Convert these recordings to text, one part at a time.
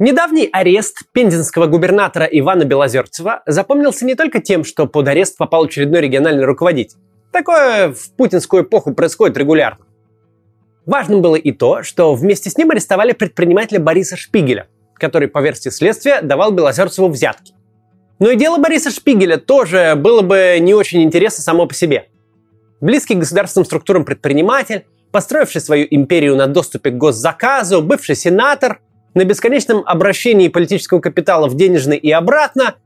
Недавний арест пензенского губернатора Ивана Белозерцева запомнился не только тем, что под арест попал очередной региональный руководитель. Такое в путинскую эпоху происходит регулярно. Важным было и то, что вместе с ним арестовали предпринимателя Бориса Шпигеля, который, по версии следствия, давал Белозерцеву взятки. Но и дело Бориса Шпигеля тоже было бы не очень интересно само по себе. Близкий к государственным структурам предприниматель, построивший свою империю на доступе к госзаказу, бывший сенатор – на бесконечном обращении политического капитала в денежный и обратно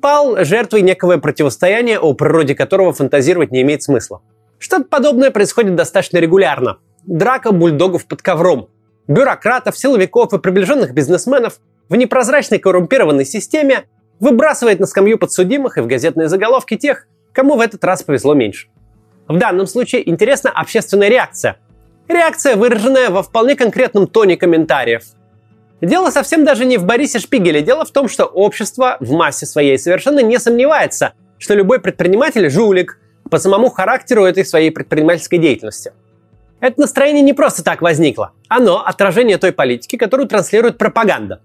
пал жертвой некого противостояния, о природе которого фантазировать не имеет смысла. Что-то подобное происходит достаточно регулярно. Драка бульдогов под ковром. Бюрократов, силовиков и приближенных бизнесменов в непрозрачной коррумпированной системе выбрасывает на скамью подсудимых и в газетные заголовки тех, кому в этот раз повезло меньше. В данном случае интересна общественная реакция. Реакция, выраженная во вполне конкретном тоне комментариев – Дело совсем даже не в Борисе Шпигеле. Дело в том, что общество в массе своей совершенно не сомневается, что любой предприниматель – жулик по самому характеру этой своей предпринимательской деятельности. Это настроение не просто так возникло. Оно – отражение той политики, которую транслирует пропаганда.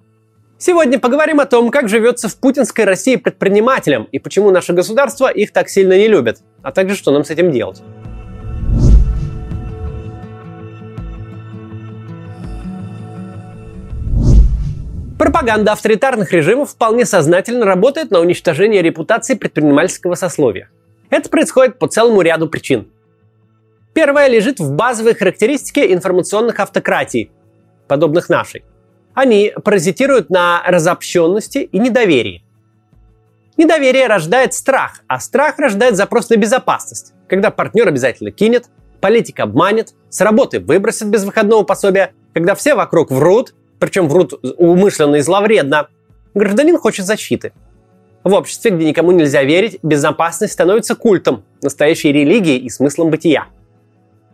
Сегодня поговорим о том, как живется в путинской России предпринимателям и почему наше государство их так сильно не любит, а также что нам с этим делать. Пропаганда авторитарных режимов вполне сознательно работает на уничтожение репутации предпринимательского сословия. Это происходит по целому ряду причин. Первое лежит в базовой характеристике информационных автократий, подобных нашей. Они паразитируют на разобщенности и недоверии. Недоверие рождает страх, а страх рождает запрос на безопасность, когда партнер обязательно кинет, политик обманет, с работы выбросит без выходного пособия, когда все вокруг врут, причем врут умышленно и зловредно, гражданин хочет защиты. В обществе, где никому нельзя верить, безопасность становится культом, настоящей религией и смыслом бытия.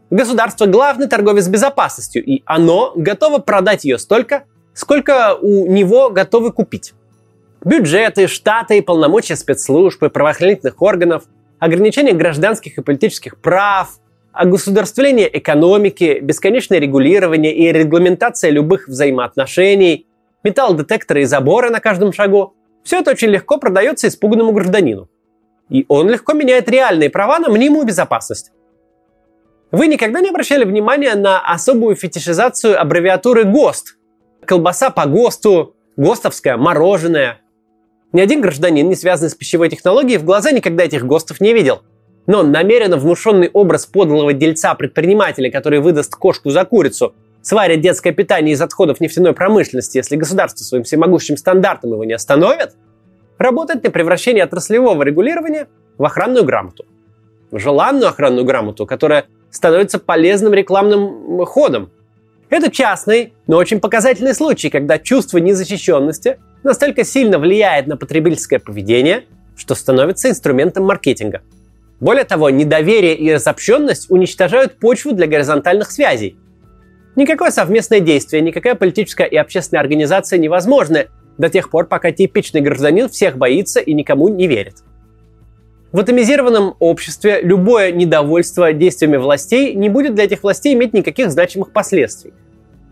Государство – главный торговец безопасностью, и оно готово продать ее столько, сколько у него готовы купить. Бюджеты, штаты, полномочия спецслужб и правоохранительных органов, ограничение гражданских и политических прав – огосударствление экономики, бесконечное регулирование и регламентация любых взаимоотношений, металлодетекторы и заборы на каждом шагу – все это очень легко продается испуганному гражданину. И он легко меняет реальные права на мнимую безопасность. Вы никогда не обращали внимания на особую фетишизацию аббревиатуры ГОСТ? Колбаса по ГОСТу, ГОСТовское мороженое. Ни один гражданин, не связанный с пищевой технологией, в глаза никогда этих ГОСТов не видел – но намеренно внушенный образ подлого дельца-предпринимателя, который выдаст кошку за курицу, сварит детское питание из отходов нефтяной промышленности, если государство своим всемогущим стандартом его не остановит, работает на превращение отраслевого регулирования в охранную грамоту. В желанную охранную грамоту, которая становится полезным рекламным ходом. Это частный, но очень показательный случай, когда чувство незащищенности настолько сильно влияет на потребительское поведение, что становится инструментом маркетинга – более того, недоверие и разобщенность уничтожают почву для горизонтальных связей. Никакое совместное действие, никакая политическая и общественная организация невозможны до тех пор, пока типичный гражданин всех боится и никому не верит. В атомизированном обществе любое недовольство действиями властей не будет для этих властей иметь никаких значимых последствий.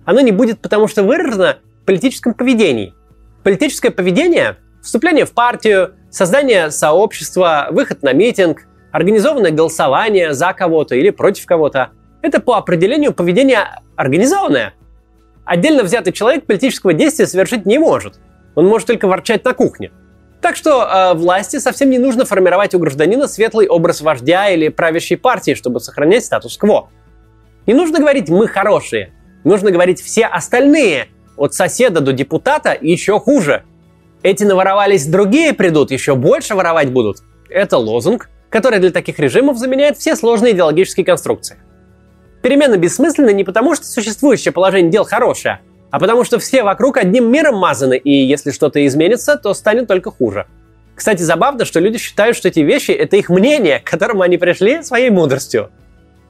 Оно не будет потому, что выражено в политическом поведении. Политическое поведение – вступление в партию, создание сообщества, выход на митинг – Организованное голосование за кого-то или против кого-то – это по определению поведение организованное. Отдельно взятый человек политического действия совершить не может. Он может только ворчать на кухне. Так что э, власти совсем не нужно формировать у гражданина светлый образ вождя или правящей партии, чтобы сохранять статус-кво. Не нужно говорить «мы хорошие», нужно говорить «все остальные», от соседа до депутата еще хуже. Эти наворовались, другие придут, еще больше воровать будут. Это лозунг, который для таких режимов заменяет все сложные идеологические конструкции. Перемены бессмысленны не потому, что существующее положение дел хорошее, а потому что все вокруг одним миром мазаны, и если что-то изменится, то станет только хуже. Кстати, забавно, что люди считают, что эти вещи — это их мнение, к которому они пришли своей мудростью.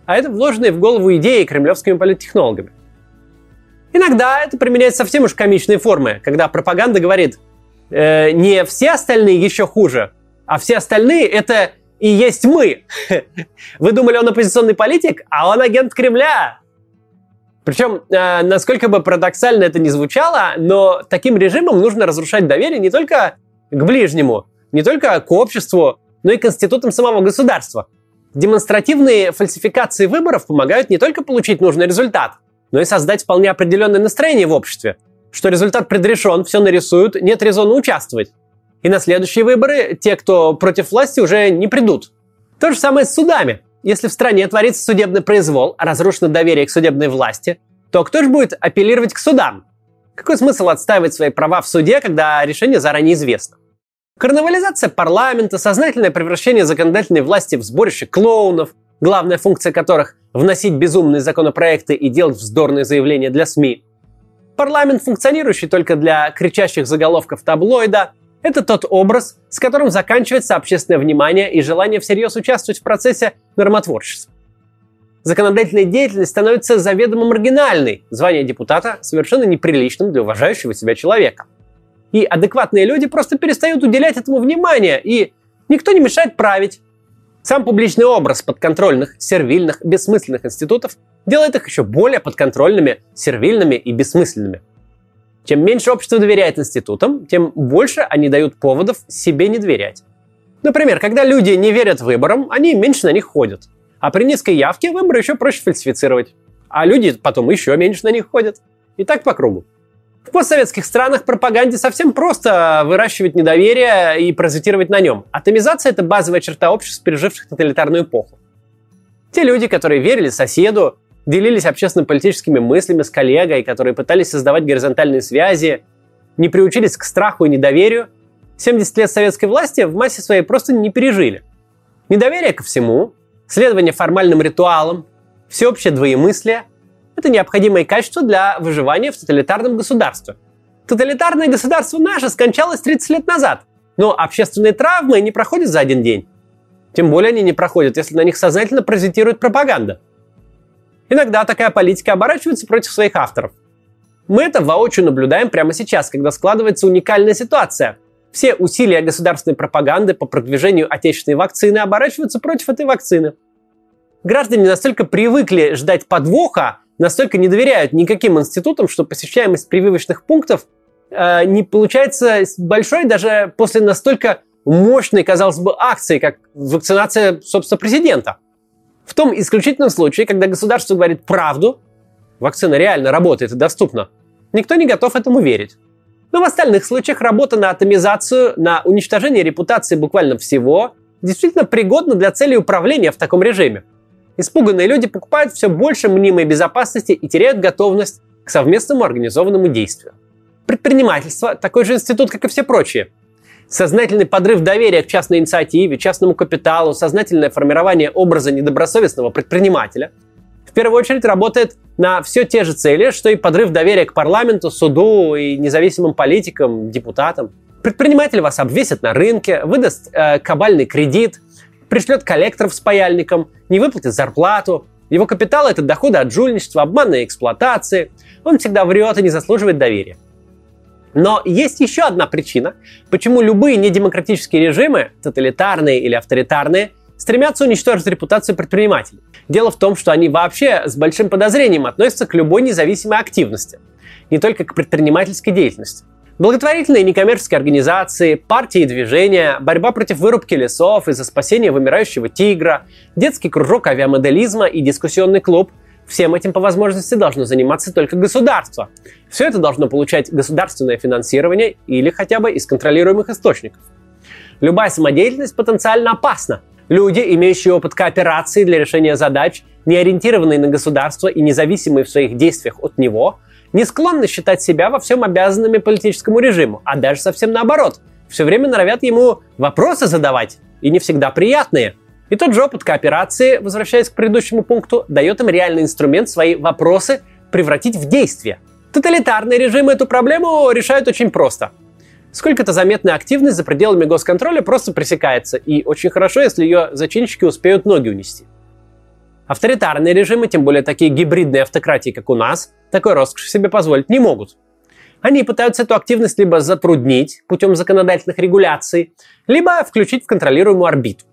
А это вложенные в голову идеи кремлевскими политтехнологами. Иногда это применяет совсем уж комичные формы, когда пропаганда говорит э, не все остальные еще хуже, а все остальные это и есть мы. Вы думали, он оппозиционный политик, а он агент Кремля. Причем, э, насколько бы парадоксально это ни звучало, но таким режимом нужно разрушать доверие не только к ближнему, не только к обществу, но и к институтам самого государства. Демонстративные фальсификации выборов помогают не только получить нужный результат, но и создать вполне определенное настроение в обществе, что результат предрешен, все нарисуют, нет резона участвовать. И на следующие выборы те, кто против власти, уже не придут. То же самое с судами. Если в стране творится судебный произвол, а разрушено доверие к судебной власти, то кто же будет апеллировать к судам? Какой смысл отстаивать свои права в суде, когда решение заранее известно? Карнавализация парламента, сознательное превращение законодательной власти в сборище клоунов, главная функция которых – вносить безумные законопроекты и делать вздорные заявления для СМИ. Парламент, функционирующий только для кричащих заголовков таблоида, это тот образ, с которым заканчивается общественное внимание и желание всерьез участвовать в процессе нормотворчества. Законодательная деятельность становится заведомо маргинальной, звание депутата совершенно неприличным для уважающего себя человека. И адекватные люди просто перестают уделять этому внимание, и никто не мешает править. Сам публичный образ подконтрольных, сервильных, бессмысленных институтов делает их еще более подконтрольными, сервильными и бессмысленными – чем меньше общество доверяет институтам, тем больше они дают поводов себе не доверять. Например, когда люди не верят выборам, они меньше на них ходят. А при низкой явке выборы еще проще фальсифицировать. А люди потом еще меньше на них ходят. И так по кругу. В постсоветских странах пропаганде совсем просто выращивать недоверие и паразитировать на нем. Атомизация – это базовая черта обществ, переживших тоталитарную эпоху. Те люди, которые верили соседу, делились общественно-политическими мыслями с коллегой, которые пытались создавать горизонтальные связи, не приучились к страху и недоверию, 70 лет советской власти в массе своей просто не пережили. Недоверие ко всему, следование формальным ритуалам, всеобщее двоемыслие – это необходимые качества для выживания в тоталитарном государстве. Тоталитарное государство наше скончалось 30 лет назад, но общественные травмы не проходят за один день. Тем более они не проходят, если на них сознательно паразитирует пропаганда – Иногда такая политика оборачивается против своих авторов. Мы это воочию наблюдаем прямо сейчас, когда складывается уникальная ситуация. Все усилия государственной пропаганды по продвижению отечественной вакцины оборачиваются против этой вакцины. Граждане настолько привыкли ждать подвоха, настолько не доверяют никаким институтам, что посещаемость прививочных пунктов э, не получается большой даже после настолько мощной, казалось бы, акции, как вакцинация, собственно, президента. В том исключительном случае, когда государство говорит правду, вакцина реально работает и доступна, никто не готов этому верить. Но в остальных случаях работа на атомизацию, на уничтожение репутации буквально всего действительно пригодна для цели управления в таком режиме. Испуганные люди покупают все больше мнимой безопасности и теряют готовность к совместному организованному действию. Предпринимательство – такой же институт, как и все прочие – Сознательный подрыв доверия к частной инициативе, частному капиталу, сознательное формирование образа недобросовестного предпринимателя в первую очередь работает на все те же цели, что и подрыв доверия к парламенту, суду и независимым политикам, депутатам. Предприниматель вас обвесит на рынке, выдаст э, кабальный кредит, пришлет коллекторов с паяльником, не выплатит зарплату. Его капитал – это доходы от жульничества, обманной эксплуатации. Он всегда врет и не заслуживает доверия. Но есть еще одна причина, почему любые недемократические режимы, тоталитарные или авторитарные, стремятся уничтожить репутацию предпринимателей. Дело в том, что они вообще с большим подозрением относятся к любой независимой активности, не только к предпринимательской деятельности. Благотворительные некоммерческие организации, партии и движения, борьба против вырубки лесов и за спасение вымирающего тигра, детский кружок авиамоделизма и дискуссионный клуб – Всем этим по возможности должно заниматься только государство. Все это должно получать государственное финансирование или хотя бы из контролируемых источников. Любая самодеятельность потенциально опасна. Люди, имеющие опыт кооперации для решения задач, не ориентированные на государство и независимые в своих действиях от него, не склонны считать себя во всем обязанными политическому режиму, а даже совсем наоборот. Все время норовят ему вопросы задавать, и не всегда приятные – и тот же опыт кооперации, возвращаясь к предыдущему пункту, дает им реальный инструмент свои вопросы превратить в действие. Тоталитарные режимы эту проблему решают очень просто. Сколько-то заметная активность за пределами госконтроля просто пресекается, и очень хорошо, если ее зачинщики успеют ноги унести. Авторитарные режимы, тем более такие гибридные автократии, как у нас, такой роскошь себе позволить не могут. Они пытаются эту активность либо затруднить путем законодательных регуляций, либо включить в контролируемую орбиту.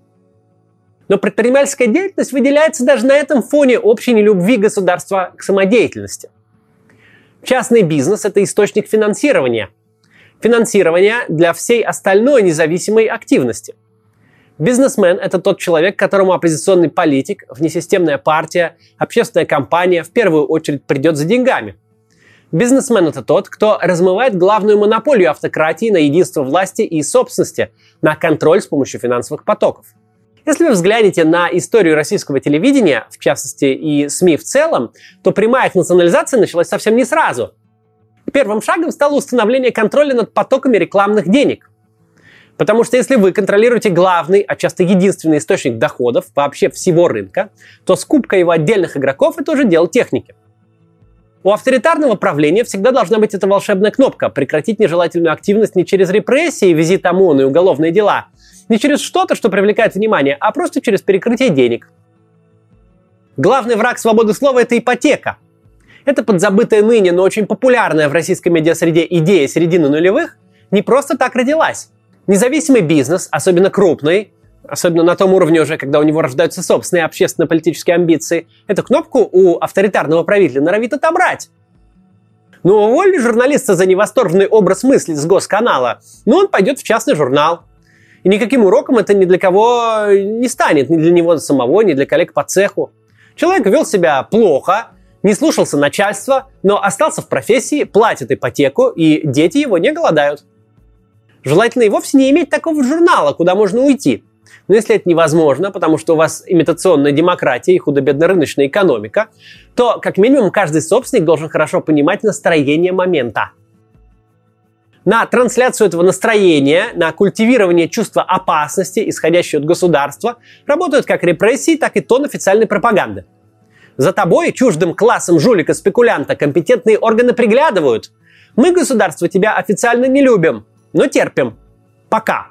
Но предпринимательская деятельность выделяется даже на этом фоне общей нелюбви государства к самодеятельности. Частный бизнес – это источник финансирования. Финансирование для всей остальной независимой активности. Бизнесмен – это тот человек, которому оппозиционный политик, внесистемная партия, общественная компания в первую очередь придет за деньгами. Бизнесмен – это тот, кто размывает главную монополию автократии на единство власти и собственности, на контроль с помощью финансовых потоков – если вы взглянете на историю российского телевидения, в частности и СМИ в целом, то прямая их национализация началась совсем не сразу. Первым шагом стало установление контроля над потоками рекламных денег. Потому что если вы контролируете главный, а часто единственный источник доходов вообще всего рынка, то скупка его отдельных игроков – это уже дело техники. У авторитарного правления всегда должна быть эта волшебная кнопка – прекратить нежелательную активность не через репрессии, визит ОМОН и уголовные дела, не через что-то, что привлекает внимание, а просто через перекрытие денег. Главный враг свободы слова – это ипотека. Это подзабытая ныне, но очень популярная в российской медиасреде идея середины нулевых не просто так родилась. Независимый бизнес, особенно крупный, особенно на том уровне уже, когда у него рождаются собственные общественно-политические амбиции, эту кнопку у авторитарного правителя норовит отобрать. Ну, уволили журналиста за невосторженный образ мысли с госканала, но он пойдет в частный журнал. И никаким уроком это ни для кого не станет, ни для него самого, ни для коллег по цеху. Человек вел себя плохо, не слушался начальства, но остался в профессии, платит ипотеку, и дети его не голодают. Желательно и вовсе не иметь такого журнала, куда можно уйти. Но если это невозможно, потому что у вас имитационная демократия и худо-бедно-рыночная экономика, то как минимум каждый собственник должен хорошо понимать настроение момента. На трансляцию этого настроения, на культивирование чувства опасности, исходящего от государства, работают как репрессии, так и тон официальной пропаганды. За тобой, чуждым классом жулика-спекулянта, компетентные органы приглядывают. Мы, государство, тебя официально не любим, но терпим. Пока.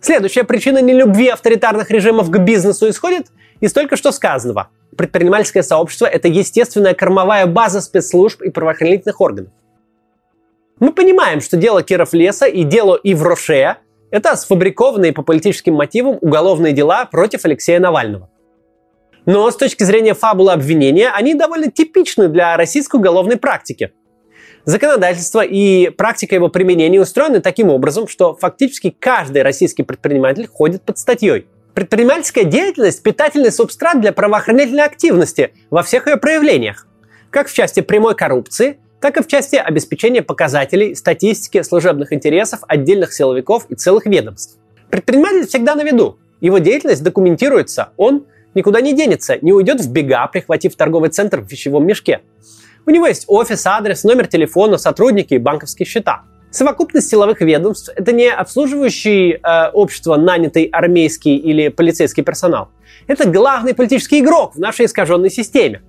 Следующая причина нелюбви авторитарных режимов к бизнесу исходит из только что сказанного. Предпринимательское сообщество – это естественная кормовая база спецслужб и правоохранительных органов. Мы понимаем, что дело Киров Леса и дело Ивроше – это сфабрикованные по политическим мотивам уголовные дела против Алексея Навального. Но с точки зрения фабулы обвинения, они довольно типичны для российской уголовной практики. Законодательство и практика его применения устроены таким образом, что фактически каждый российский предприниматель ходит под статьей. Предпринимательская деятельность – питательный субстрат для правоохранительной активности во всех ее проявлениях, как в части прямой коррупции – так и в части обеспечения показателей, статистики, служебных интересов отдельных силовиков и целых ведомств. Предприниматель всегда на виду. Его деятельность документируется, он никуда не денется, не уйдет в бега, прихватив торговый центр в вещевом мешке. У него есть офис, адрес, номер телефона, сотрудники и банковские счета. Совокупность силовых ведомств – это не обслуживающий э, общество нанятый армейский или полицейский персонал. Это главный политический игрок в нашей искаженной системе.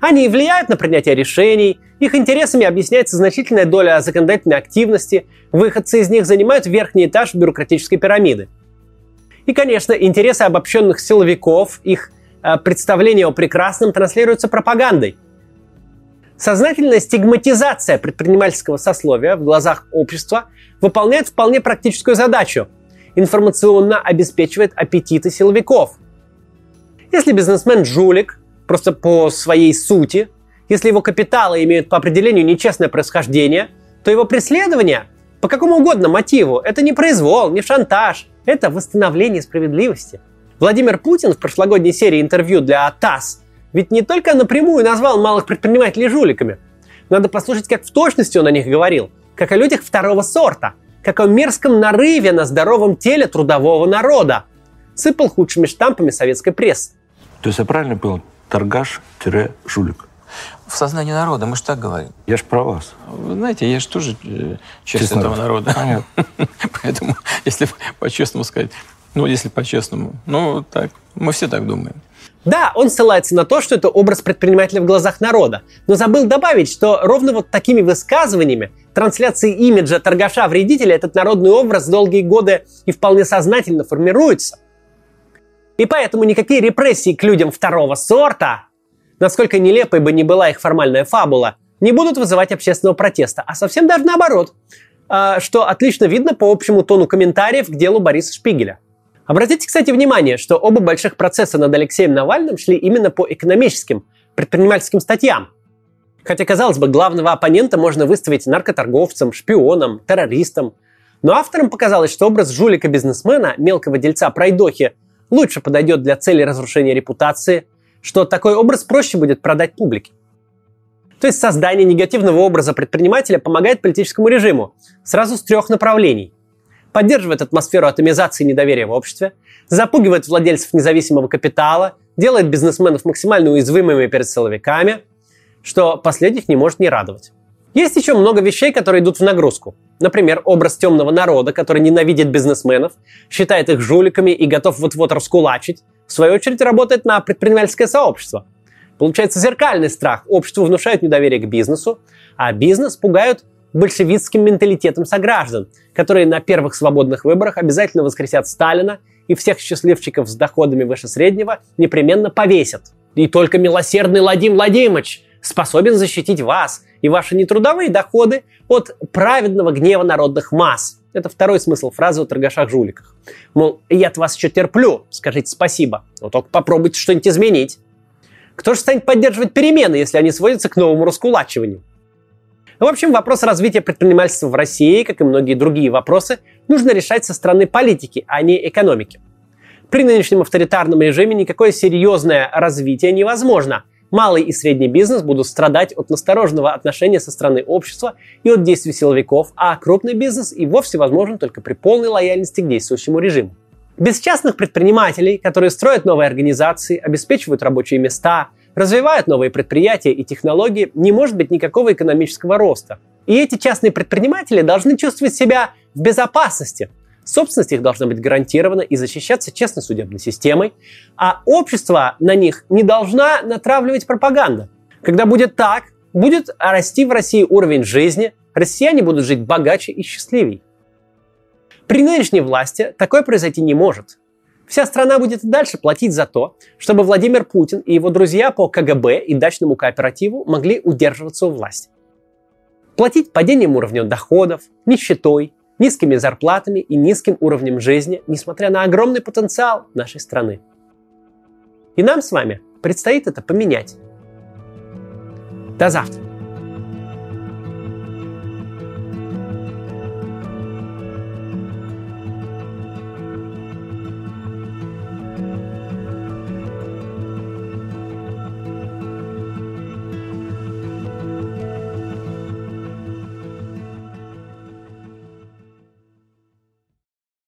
Они влияют на принятие решений, их интересами объясняется значительная доля законодательной активности, выходцы из них занимают верхний этаж бюрократической пирамиды. И, конечно, интересы обобщенных силовиков, их э, представление о прекрасном транслируются пропагандой. Сознательная стигматизация предпринимательского сословия в глазах общества выполняет вполне практическую задачу – информационно обеспечивает аппетиты силовиков. Если бизнесмен жулик, просто по своей сути. Если его капиталы имеют по определению нечестное происхождение, то его преследование по какому угодно мотиву – это не произвол, не шантаж, это восстановление справедливости. Владимир Путин в прошлогодней серии интервью для ТАСС ведь не только напрямую назвал малых предпринимателей жуликами. Надо послушать, как в точности он о них говорил, как о людях второго сорта, как о мерзком нарыве на здоровом теле трудового народа. Сыпал худшими штампами советской прессы. То есть я правильно понял, торгаш-жулик. В сознании народа, мы же так говорим. Я ж про вас. Вы знаете, я же тоже э, часть Честно этого народа. Понятно. Поэтому, если по-честному сказать, ну, если по-честному, ну, так, мы все так думаем. Да, он ссылается на то, что это образ предпринимателя в глазах народа, но забыл добавить, что ровно вот такими высказываниями, трансляцией имиджа торгаша-вредителя этот народный образ долгие годы и вполне сознательно формируется – и поэтому никакие репрессии к людям второго сорта, насколько нелепой бы ни была их формальная фабула, не будут вызывать общественного протеста, а совсем даже наоборот, а, что отлично видно по общему тону комментариев к делу Бориса Шпигеля. Обратите, кстати, внимание, что оба больших процесса над Алексеем Навальным шли именно по экономическим, предпринимательским статьям. Хотя, казалось бы, главного оппонента можно выставить наркоторговцем, шпионом, террористом. Но авторам показалось, что образ жулика-бизнесмена, мелкого дельца пройдохи, лучше подойдет для цели разрушения репутации, что такой образ проще будет продать публике. То есть создание негативного образа предпринимателя помогает политическому режиму сразу с трех направлений. Поддерживает атмосферу атомизации и недоверия в обществе, запугивает владельцев независимого капитала, делает бизнесменов максимально уязвимыми перед силовиками, что последних не может не радовать. Есть еще много вещей, которые идут в нагрузку. Например, образ темного народа, который ненавидит бизнесменов, считает их жуликами и готов вот-вот раскулачить, в свою очередь работает на предпринимательское сообщество – Получается зеркальный страх. Обществу внушают недоверие к бизнесу, а бизнес пугают большевистским менталитетом сограждан, которые на первых свободных выборах обязательно воскресят Сталина и всех счастливчиков с доходами выше среднего непременно повесят. И только милосердный Владимир Владимирович способен защитить вас и ваши нетрудовые доходы от праведного гнева народных масс. Это второй смысл фразы о торгашах-жуликах. Мол, я от вас еще терплю, скажите спасибо, но только попробуйте что-нибудь изменить. Кто же станет поддерживать перемены, если они сводятся к новому раскулачиванию? В общем, вопрос развития предпринимательства в России, как и многие другие вопросы, нужно решать со стороны политики, а не экономики. При нынешнем авторитарном режиме никакое серьезное развитие невозможно. Малый и средний бизнес будут страдать от настороженного отношения со стороны общества и от действий силовиков, а крупный бизнес и вовсе возможен только при полной лояльности к действующему режиму. Без частных предпринимателей, которые строят новые организации, обеспечивают рабочие места, развивают новые предприятия и технологии, не может быть никакого экономического роста. И эти частные предприниматели должны чувствовать себя в безопасности. Собственность их должна быть гарантирована и защищаться честной судебной системой, а общество на них не должна натравливать пропаганда. Когда будет так, будет расти в России уровень жизни, россияне будут жить богаче и счастливее. При нынешней власти такое произойти не может. Вся страна будет дальше платить за то, чтобы Владимир Путин и его друзья по КГБ и дачному кооперативу могли удерживаться у власти. Платить падением уровня доходов, нищетой, низкими зарплатами и низким уровнем жизни, несмотря на огромный потенциал нашей страны. И нам с вами предстоит это поменять. До завтра.